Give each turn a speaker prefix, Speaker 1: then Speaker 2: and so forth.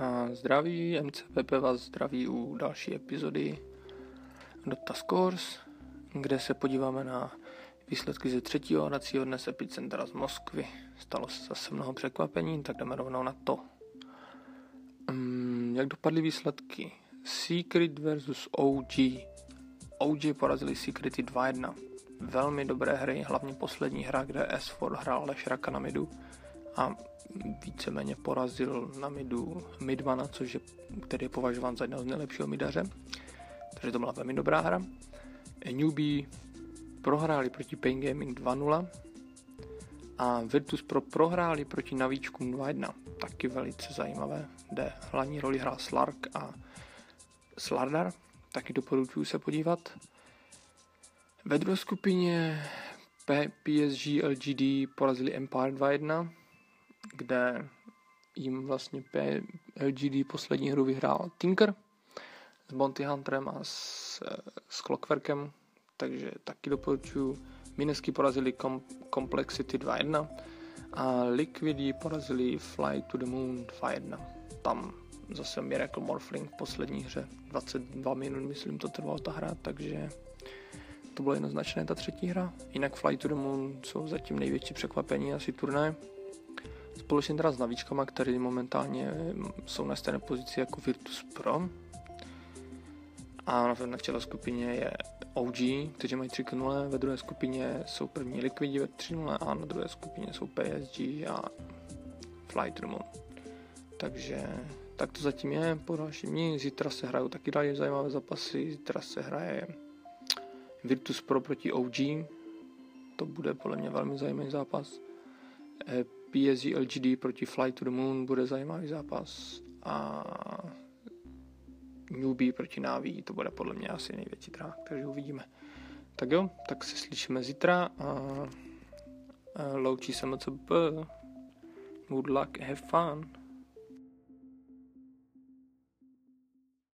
Speaker 1: A zdraví, MCPP vás zdraví u další epizody Dota Scores, kde se podíváme na výsledky ze třetího hracího dne z Epicentra z Moskvy. Stalo se zase mnoho překvapení, tak jdeme rovnou na to. Um, jak dopadly výsledky? Secret versus OG. OG porazili Secrety 2-1. Velmi dobré hry, hlavně poslední hra, kde S4 hrál Lešraka na midu a víceméně porazil na midu Midmana, což je, který je považován za jednoho z nejlepšího midaře. Takže to byla velmi dobrá hra. Newbie prohráli proti Pain Gaming 2-0 a Virtus Pro prohráli proti Navíčkům 2-1. Taky velice zajímavé, kde hlavní roli hrál Slark a Slardar. Taky doporučuji se podívat. Ve druhé skupině PSG LGD porazili Empire 2-1 kde jim vlastně LGD poslední hru vyhrál Tinker s Bounty Hunterem a s, s Clockworkem, takže taky doporučuji. Minesky porazili Com- Complexity 2-1 a Liquidy porazili Fly to the Moon 2-1. Tam zase Miracle Morphling v poslední hře, 22 minut myslím to trvalo ta hra, takže to bylo jednoznačné ta třetí hra. Jinak Fly to the Moon jsou zatím největší překvapení asi turné společně teda s navíčkama, které momentálně jsou na stejné pozici jako Virtus Pro. A na čele skupině je OG, kteří mají 3 0, ve druhé skupině jsou první Liquidi ve 3 0 a na druhé skupině jsou PSG a Flight Moon. Takže tak to zatím je po dalším dní. Zítra se hrajou taky další zajímavé zápasy. Zítra se hraje Virtus Pro proti OG. To bude podle mě velmi zajímavý zápas. PSG LGD proti Fly to the Moon bude zajímavý zápas a Newbie proti Navi, to bude podle mě asi největší trák, takže uvidíme. Tak jo, tak se slyšíme zítra a, a loučí se moc Good luck, have fun.